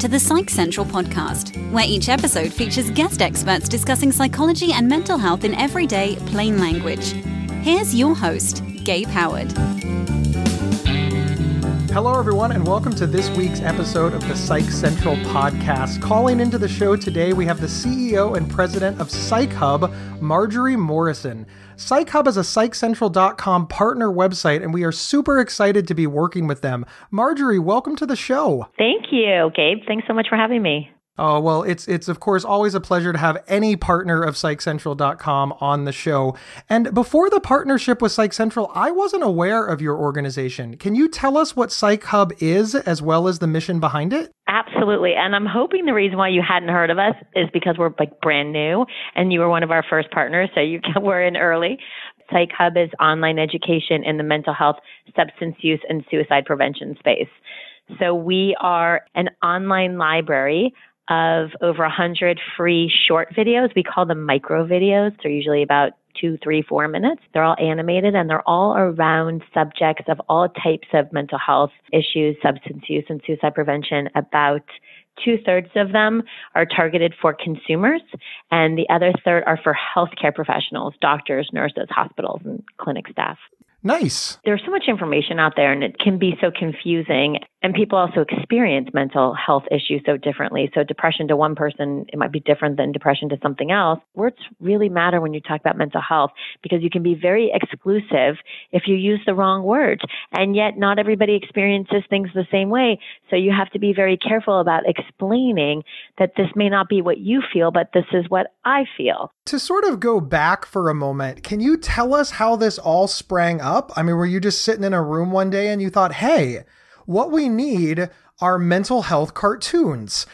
To the Psych Central podcast, where each episode features guest experts discussing psychology and mental health in everyday, plain language. Here's your host, Gabe Howard. Hello, everyone, and welcome to this week's episode of the Psych Central podcast. Calling into the show today, we have the CEO and president of Psych Hub, Marjorie Morrison. Psych Hub is a PsychCentral.com partner website, and we are super excited to be working with them. Marjorie, welcome to the show. Thank you, Gabe. Thanks so much for having me. Oh, well, it's it's of course always a pleasure to have any partner of PsychCentral.com on the show. And before the partnership with Psych Central, I wasn't aware of your organization. Can you tell us what Psych Hub is as well as the mission behind it? Absolutely. And I'm hoping the reason why you hadn't heard of us is because we're like brand new and you were one of our first partners, so you were in early. Psych Hub is online education in the mental health, substance use, and suicide prevention space. So we are an online library of over 100 free short videos. We call them micro videos. They're usually about two, three, four minutes. They're all animated and they're all around subjects of all types of mental health issues, substance use, and suicide prevention. About two thirds of them are targeted for consumers, and the other third are for healthcare professionals, doctors, nurses, hospitals, and clinic staff. Nice. There's so much information out there and it can be so confusing. And people also experience mental health issues so differently. So, depression to one person, it might be different than depression to something else. Words really matter when you talk about mental health because you can be very exclusive if you use the wrong words. And yet, not everybody experiences things the same way. So, you have to be very careful about explaining that this may not be what you feel, but this is what I feel. To sort of go back for a moment, can you tell us how this all sprang up? I mean, were you just sitting in a room one day and you thought, hey, what we need are mental health cartoons.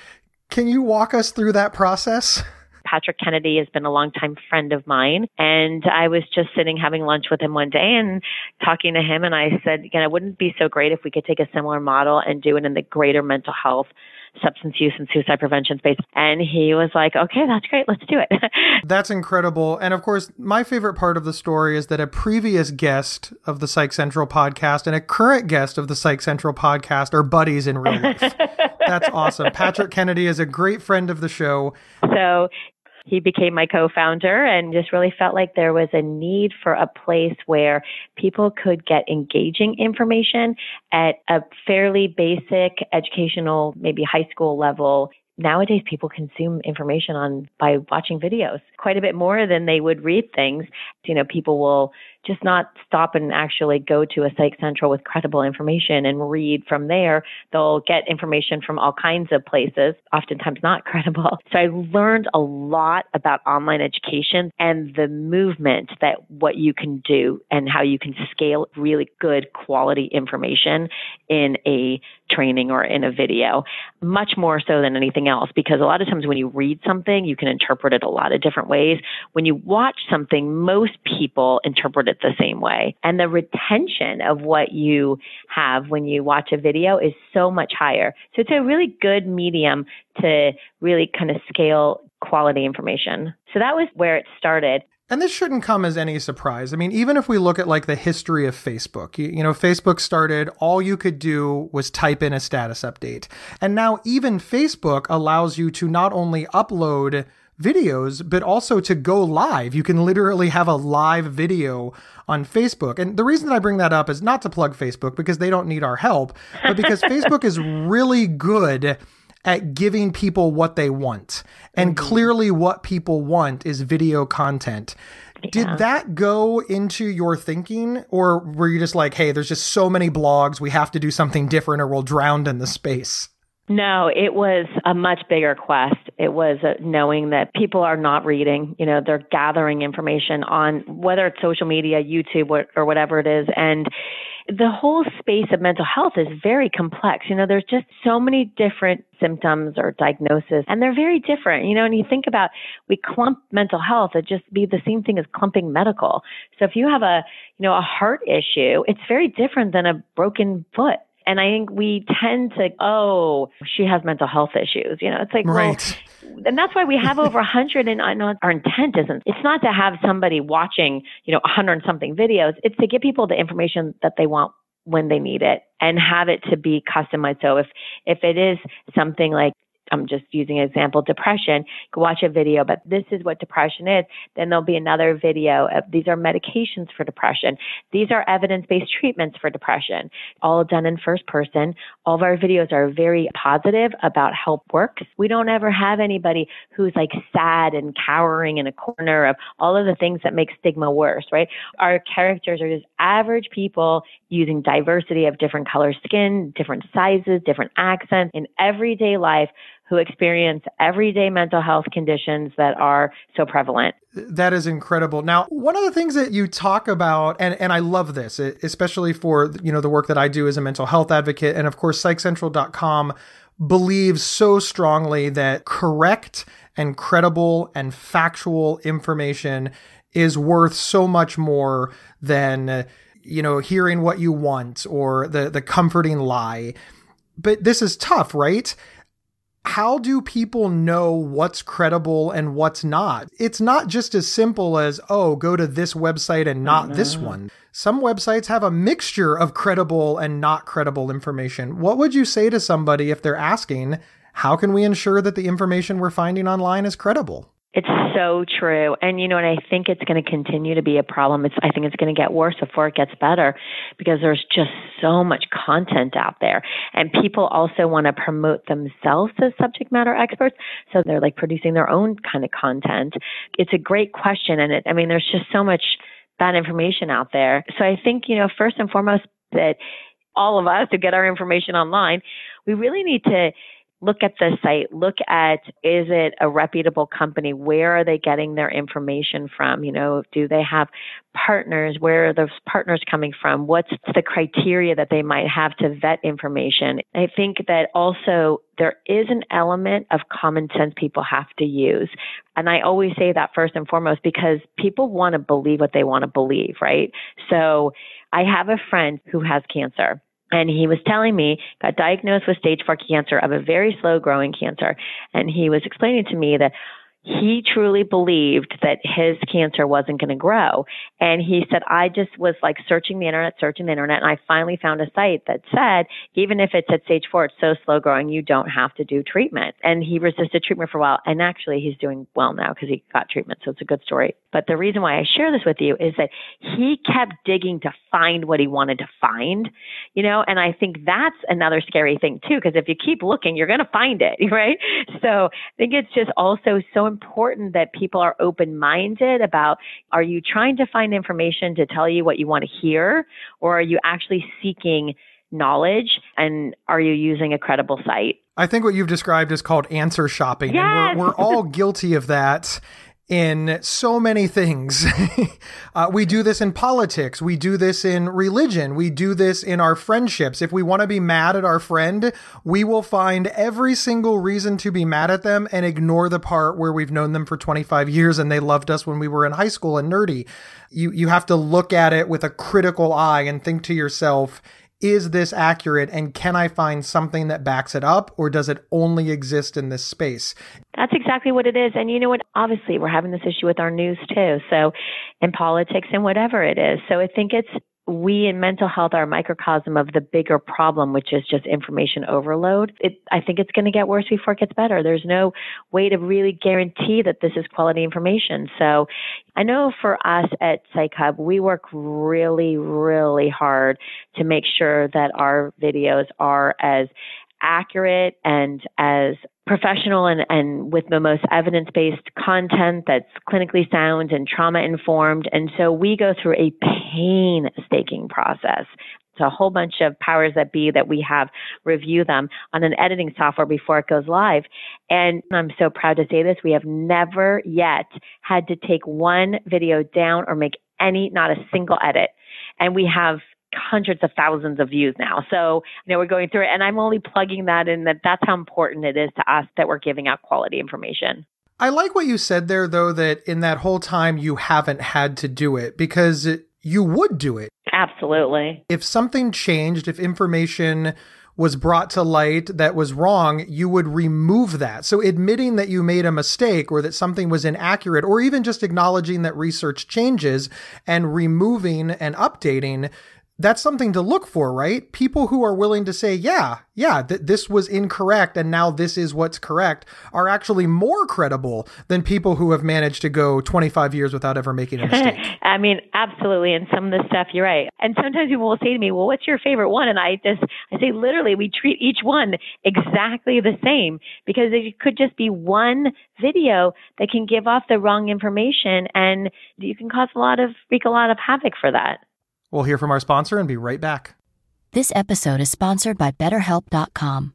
Can you walk us through that process? Patrick Kennedy has been a longtime friend of mine. And I was just sitting having lunch with him one day and talking to him. And I said, again, it wouldn't be so great if we could take a similar model and do it in the greater mental health substance use and suicide prevention space. And he was like, okay, that's great. Let's do it. that's incredible. And of course, my favorite part of the story is that a previous guest of the Psych Central podcast and a current guest of the Psych Central podcast are buddies in real life. that's awesome. Patrick Kennedy is a great friend of the show. So he became my co-founder and just really felt like there was a need for a place where people could get engaging information at a fairly basic educational, maybe high school level. Nowadays people consume information on by watching videos. Quite a bit more than they would read things. You know people will just not stop and actually go to a Psych Central with credible information and read from there. They'll get information from all kinds of places, oftentimes not credible. So I learned a lot about online education and the movement that what you can do and how you can scale really good quality information in a training or in a video, much more so than anything else. Because a lot of times when you read something, you can interpret it a lot of different ways. When you watch something, most people interpret it it the same way. And the retention of what you have when you watch a video is so much higher. So it's a really good medium to really kind of scale quality information. So that was where it started. And this shouldn't come as any surprise. I mean, even if we look at like the history of Facebook, you, you, know, Facebook started, all you could do was type in a status update. And now even Facebook allows you to not only upload videos, but also to go live. You can literally have a live video on Facebook. And the reason that I bring that up is not to plug Facebook because they don't need our help, but because Facebook is really good at giving people what they want. And mm-hmm. clearly, what people want is video content. Yeah. Did that go into your thinking, or were you just like, hey, there's just so many blogs, we have to do something different or we'll drown in the space? No, it was a much bigger quest. It was uh, knowing that people are not reading, you know, they're gathering information on whether it's social media, YouTube, or, or whatever it is. And the whole space of mental health is very complex. You know, there's just so many different symptoms or diagnoses, and they're very different. You know, and you think about we clump mental health, it just be the same thing as clumping medical. So if you have a, you know, a heart issue, it's very different than a broken foot and I think we tend to, oh, she has mental health issues. You know, it's like, right. well, and that's why we have over 100 and our intent isn't, it's not to have somebody watching, you know, 100 and something videos. It's to give people the information that they want when they need it and have it to be customized. So if, if it is something like I'm just using an example, depression, go watch a video, but this is what depression is. Then there'll be another video of these are medications for depression. These are evidence-based treatments for depression, all done in first person. All of our videos are very positive about help works. We don't ever have anybody who's like sad and cowering in a corner of all of the things that make stigma worse, right? Our characters are just average people using diversity of different color skin, different sizes, different accents in everyday life who experience everyday mental health conditions that are so prevalent. That is incredible. Now, one of the things that you talk about, and, and I love this, especially for you know the work that I do as a mental health advocate, and of course, PsychCentral.com believes so strongly that correct and credible and factual information is worth so much more than you know hearing what you want or the the comforting lie but this is tough right how do people know what's credible and what's not? It's not just as simple as, oh, go to this website and not this one. Some websites have a mixture of credible and not credible information. What would you say to somebody if they're asking, how can we ensure that the information we're finding online is credible? It's so true. And you know, and I think it's going to continue to be a problem. It's, I think it's going to get worse before it gets better because there's just so much content out there. And people also want to promote themselves as subject matter experts. So they're like producing their own kind of content. It's a great question. And it, I mean, there's just so much bad information out there. So I think, you know, first and foremost that all of us who get our information online, we really need to look at the site, look at is it a reputable company? Where are they getting their information from? You know, do they have partners? Where are those partners coming from? What's the criteria that they might have to vet information? I think that also there is an element of common sense people have to use. And I always say that first and foremost because people want to believe what they want to believe, right? So I have a friend who has cancer and he was telling me got diagnosed with stage 4 cancer of a very slow growing cancer. And he was explaining to me that he truly believed that his cancer wasn't going to grow. And he said, I just was like searching the internet, searching the internet, and I finally found a site that said, even if it's at stage four, it's so slow growing, you don't have to do treatment. And he resisted treatment for a while. And actually, he's doing well now because he got treatment. So it's a good story. But the reason why I share this with you is that he kept digging to find what he wanted to find, you know, and I think that's another scary thing too, because if you keep looking, you're going to find it, right? So I think it's just also so important that people are open minded about are you trying to find information to tell you what you want to hear, or are you actually seeking knowledge and are you using a credible site? I think what you've described is called answer shopping. Yes. And we're, we're all guilty of that in so many things. uh, we do this in politics. We do this in religion. We do this in our friendships. If we want to be mad at our friend, we will find every single reason to be mad at them and ignore the part where we've known them for 25 years and they loved us when we were in high school and nerdy. You, you have to look at it with a critical eye and think to yourself, is this accurate and can I find something that backs it up or does it only exist in this space? That's exactly what it is. And you know what? Obviously, we're having this issue with our news too. So, in politics and whatever it is. So, I think it's we in mental health are a microcosm of the bigger problem, which is just information overload. It, I think it's going to get worse before it gets better. There's no way to really guarantee that this is quality information. So I know for us at Psych Hub, we work really, really hard to make sure that our videos are as accurate and as professional and, and with the most evidence based content that's clinically sound and trauma informed. And so we go through a painstaking process. It's a whole bunch of powers that be that we have review them on an editing software before it goes live. And I'm so proud to say this. We have never yet had to take one video down or make any, not a single edit. And we have hundreds of thousands of views now. So, you know, we're going through it and I'm only plugging that in that that's how important it is to us that we're giving out quality information. I like what you said there though that in that whole time you haven't had to do it because it, you would do it. Absolutely. If something changed, if information was brought to light that was wrong, you would remove that. So admitting that you made a mistake or that something was inaccurate, or even just acknowledging that research changes and removing and updating that's something to look for, right? People who are willing to say, yeah, yeah, th- this was incorrect and now this is what's correct are actually more credible than people who have managed to go 25 years without ever making a mistake. I mean, absolutely. And some of the stuff, you're right. And sometimes people will say to me, well, what's your favorite one? And I just, I say, literally, we treat each one exactly the same because it could just be one video that can give off the wrong information and you can cause a lot of, wreak a lot of havoc for that. We'll hear from our sponsor and be right back. This episode is sponsored by BetterHelp.com.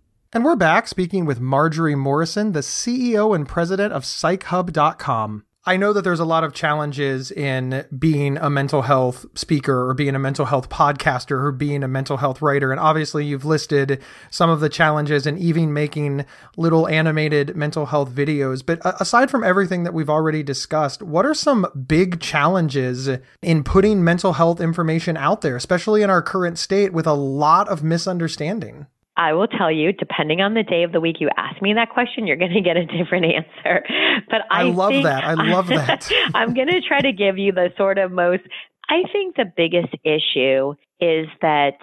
And we're back speaking with Marjorie Morrison, the CEO and president of PsychHub.com. I know that there's a lot of challenges in being a mental health speaker or being a mental health podcaster or being a mental health writer. And obviously, you've listed some of the challenges and even making little animated mental health videos. But uh, aside from everything that we've already discussed, what are some big challenges in putting mental health information out there, especially in our current state with a lot of misunderstanding? I will tell you, depending on the day of the week you ask me that question, you're going to get a different answer. But I, I love that. I love that. I'm going to try to give you the sort of most, I think the biggest issue is that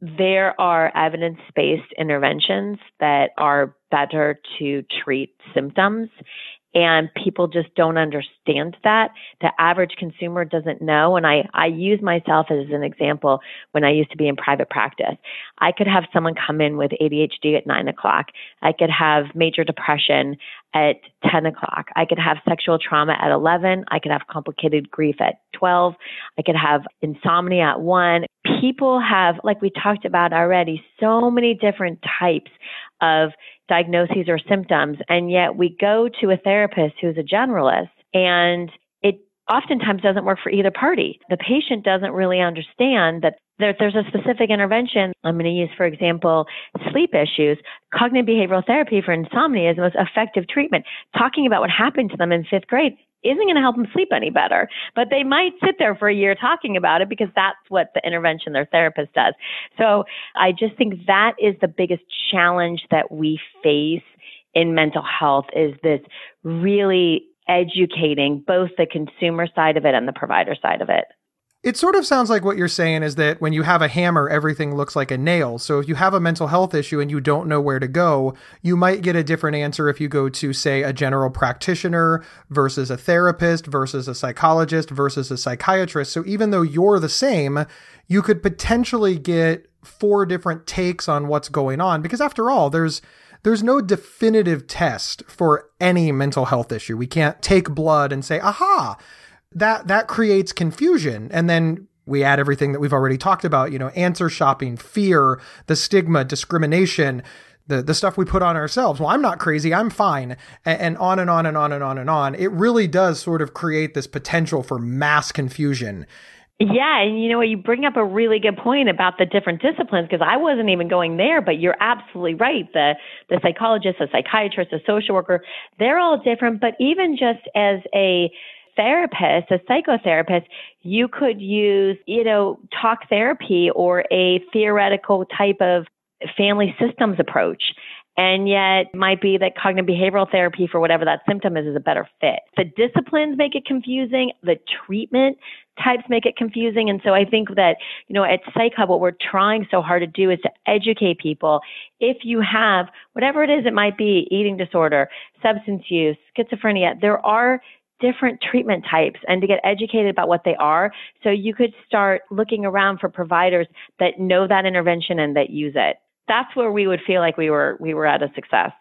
there are evidence based interventions that are better to treat symptoms and people just don't understand that. The average consumer doesn't know. And I, I use myself as an example when I used to be in private practice. I could have someone come in with ADHD at nine o'clock. I could have major depression at 10 o'clock. I could have sexual trauma at 11. I could have complicated grief at 12. I could have insomnia at 1. People have, like we talked about already, so many different types of diagnoses or symptoms. And yet we go to a therapist who's a generalist and it oftentimes doesn't work for either party. The patient doesn't really understand that there, there's a specific intervention. I'm going to use, for example, sleep issues. Cognitive behavioral therapy for insomnia is the most effective treatment. Talking about what happened to them in fifth grade isn't going to help them sleep any better. But they might sit there for a year talking about it because that's what the intervention their therapist does. So I just think that is the biggest challenge that we face in mental health is this really educating both the consumer side of it and the provider side of it. It sort of sounds like what you're saying is that when you have a hammer, everything looks like a nail. So if you have a mental health issue and you don't know where to go, you might get a different answer if you go to, say, a general practitioner versus a therapist versus a psychologist versus a psychiatrist. So even though you're the same, you could potentially get four different takes on what's going on because after all, there's there's no definitive test for any mental health issue. We can't take blood and say, "Aha, that that creates confusion. And then we add everything that we've already talked about you know answer shopping fear the stigma discrimination the, the stuff we put on ourselves. Well i'm not crazy. I'm fine. And, and on and on and on and on and on. It really does sort of create this potential for mass confusion. Yeah, and you know what? You bring up a really good point about the different disciplines because I wasn't even going there, but you're absolutely right. The the psychologist, the psychiatrist, the social worker, they're all different. But even just as a therapist, a psychotherapist, you could use, you know, talk therapy or a theoretical type of family systems approach. And yet might be that cognitive behavioral therapy for whatever that symptom is is a better fit. The disciplines make it confusing. The treatment types make it confusing. And so I think that, you know, at Psych Hub, what we're trying so hard to do is to educate people. If you have whatever it is, it might be eating disorder, substance use, schizophrenia, there are different treatment types and to get educated about what they are. So you could start looking around for providers that know that intervention and that use it. That's where we would feel like we were we were at a success.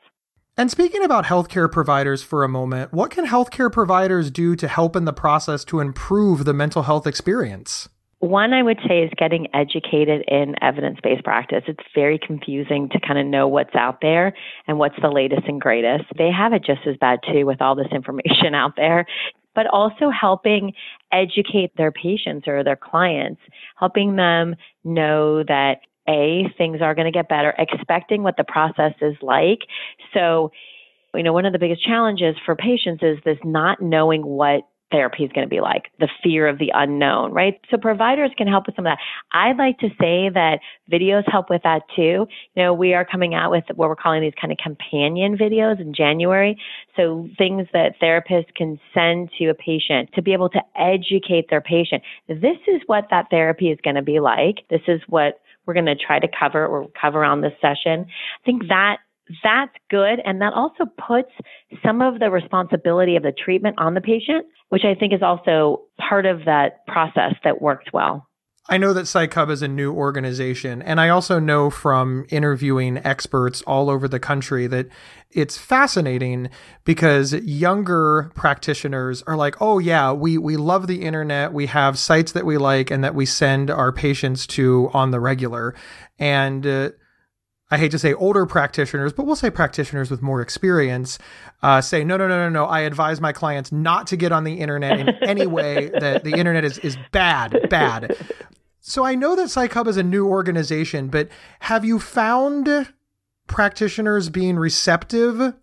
And speaking about healthcare providers for a moment, what can healthcare providers do to help in the process to improve the mental health experience? One I would say is getting educated in evidence based practice. It's very confusing to kind of know what's out there and what's the latest and greatest. They have it just as bad too with all this information out there, but also helping educate their patients or their clients, helping them know that A, things are going to get better, expecting what the process is like. So, you know, one of the biggest challenges for patients is this not knowing what therapy is going to be like, the fear of the unknown, right? So providers can help with some of that. I'd like to say that videos help with that too. You know, we are coming out with what we're calling these kind of companion videos in January. So things that therapists can send to a patient to be able to educate their patient. This is what that therapy is going to be like. This is what we're going to try to cover or cover on this session. I think that that's good. And that also puts some of the responsibility of the treatment on the patient, which I think is also part of that process that works well. I know that PsychHub is a new organization, and I also know from interviewing experts all over the country that it's fascinating because younger practitioners are like, "Oh yeah, we we love the internet. We have sites that we like and that we send our patients to on the regular." And uh, I hate to say older practitioners, but we'll say practitioners with more experience, uh, say, no, no, no, no, no. I advise my clients not to get on the internet in any way that the internet is, is bad, bad. So I know that PsychHub is a new organization, but have you found practitioners being receptive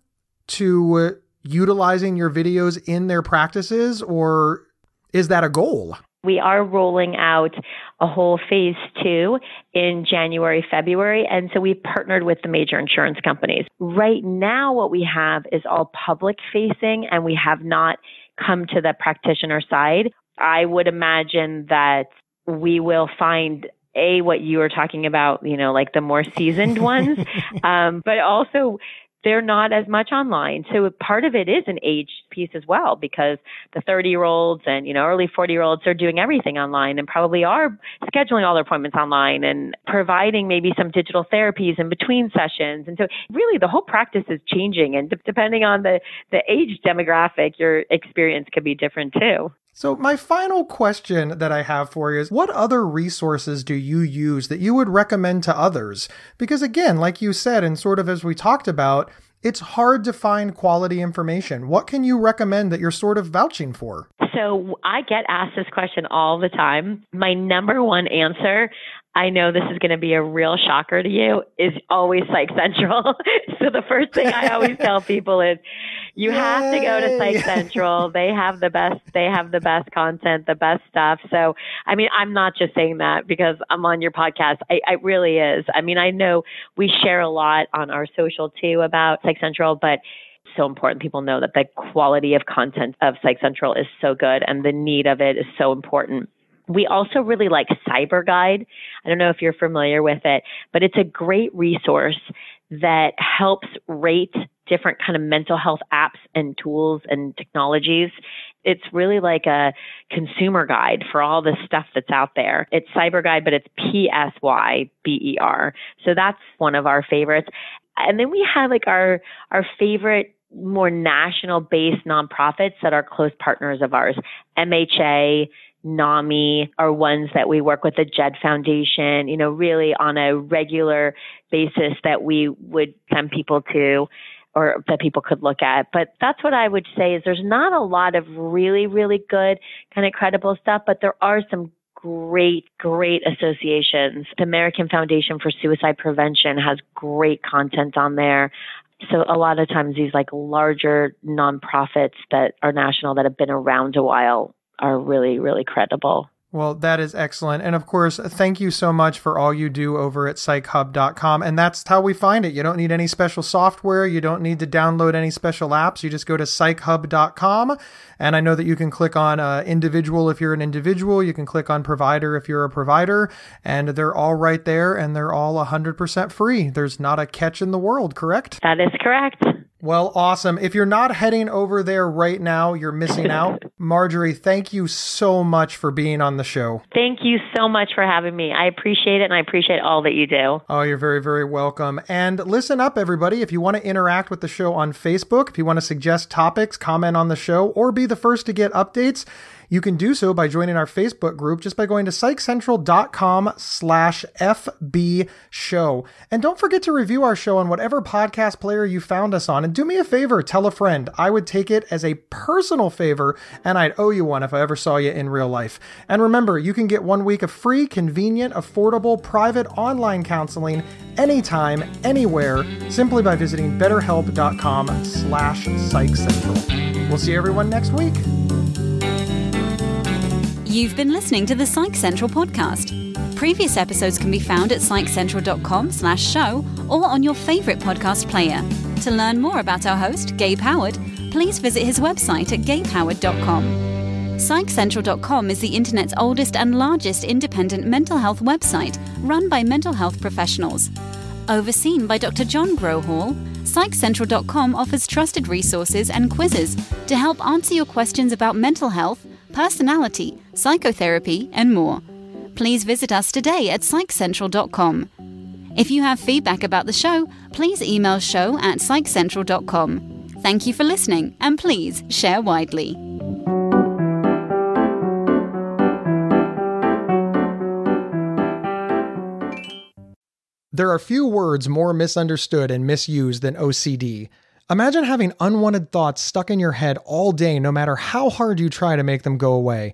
to utilizing your videos in their practices, or is that a goal? We are rolling out a whole phase two in January, February. And so we partnered with the major insurance companies. Right now, what we have is all public facing and we have not come to the practitioner side. I would imagine that we will find a what you were talking about, you know, like the more seasoned ones, um, but also they're not as much online. So part of it is an age piece as well, because the 30 year olds and, you know, early 40 year olds are doing everything online and probably are scheduling all their appointments online and providing maybe some digital therapies in between sessions. And so really the whole practice is changing and depending on the, the age demographic, your experience could be different too. So, my final question that I have for you is what other resources do you use that you would recommend to others? Because, again, like you said, and sort of as we talked about, it's hard to find quality information. What can you recommend that you're sort of vouching for? So, I get asked this question all the time. My number one answer I know this is going to be a real shocker to you, is always Psych Central. so the first thing I always tell people is you Yay. have to go to Psych Central. they have the best, they have the best content, the best stuff. So, I mean, I'm not just saying that because I'm on your podcast. I, I really is. I mean, I know we share a lot on our social too about Psych Central, but so important people know that the quality of content of Psych Central is so good and the need of it is so important. We also really like PsyberGuide. I don't know if you're familiar with it, but it's a great resource that helps rate different kind of mental health apps and tools and technologies. It's really like a consumer guide for all the stuff that's out there. It's PsyberGuide, but it's P S Y B E R. So that's one of our favorites. And then we have like our our favorite more national based nonprofits that are close partners of ours. MHA, NAMI are ones that we work with the Jed Foundation, you know, really on a regular basis that we would send people to or that people could look at. But that's what I would say is there's not a lot of really, really good kind of credible stuff, but there are some great, great associations. The American Foundation for Suicide Prevention has great content on there. So a lot of times these like larger nonprofits that are national that have been around a while are really, really credible. Well, that is excellent. And of course, thank you so much for all you do over at psychhub.com. And that's how we find it. You don't need any special software. You don't need to download any special apps. You just go to psychhub.com. And I know that you can click on uh, individual if you're an individual. You can click on provider if you're a provider. And they're all right there and they're all 100% free. There's not a catch in the world, correct? That is correct. Well, awesome. If you're not heading over there right now, you're missing out. Marjorie, thank you so much for being on the show. Thank you so much for having me. I appreciate it and I appreciate all that you do. Oh, you're very, very welcome. And listen up, everybody. If you want to interact with the show on Facebook, if you want to suggest topics, comment on the show, or be the first to get updates, You can do so by joining our Facebook group just by going to psychcentral.com slash FB show. And don't forget to review our show on whatever podcast player you found us on. And do me a favor, tell a friend. I would take it as a personal favor, and I'd owe you one if I ever saw you in real life. And remember, you can get one week of free, convenient, affordable, private online counseling anytime, anywhere, simply by visiting betterhelp.com slash psychcentral. We'll see everyone next week. You've been listening to the Psych Central podcast. Previous episodes can be found at psychcentral.com slash show or on your favorite podcast player. To learn more about our host, Gabe Howard, please visit his website at gabehoward.com. PsychCentral.com is the internet's oldest and largest independent mental health website run by mental health professionals. Overseen by Dr. John Grohol, PsychCentral.com offers trusted resources and quizzes to help answer your questions about mental health, personality, psychotherapy, and more. Please visit us today at psychcentral.com. If you have feedback about the show, please email show at psychcentral.com. Thank you for listening, and please share widely. There are few words more misunderstood and misused than OCD. Imagine having unwanted thoughts stuck in your head all day, no matter how hard you try to make them go away,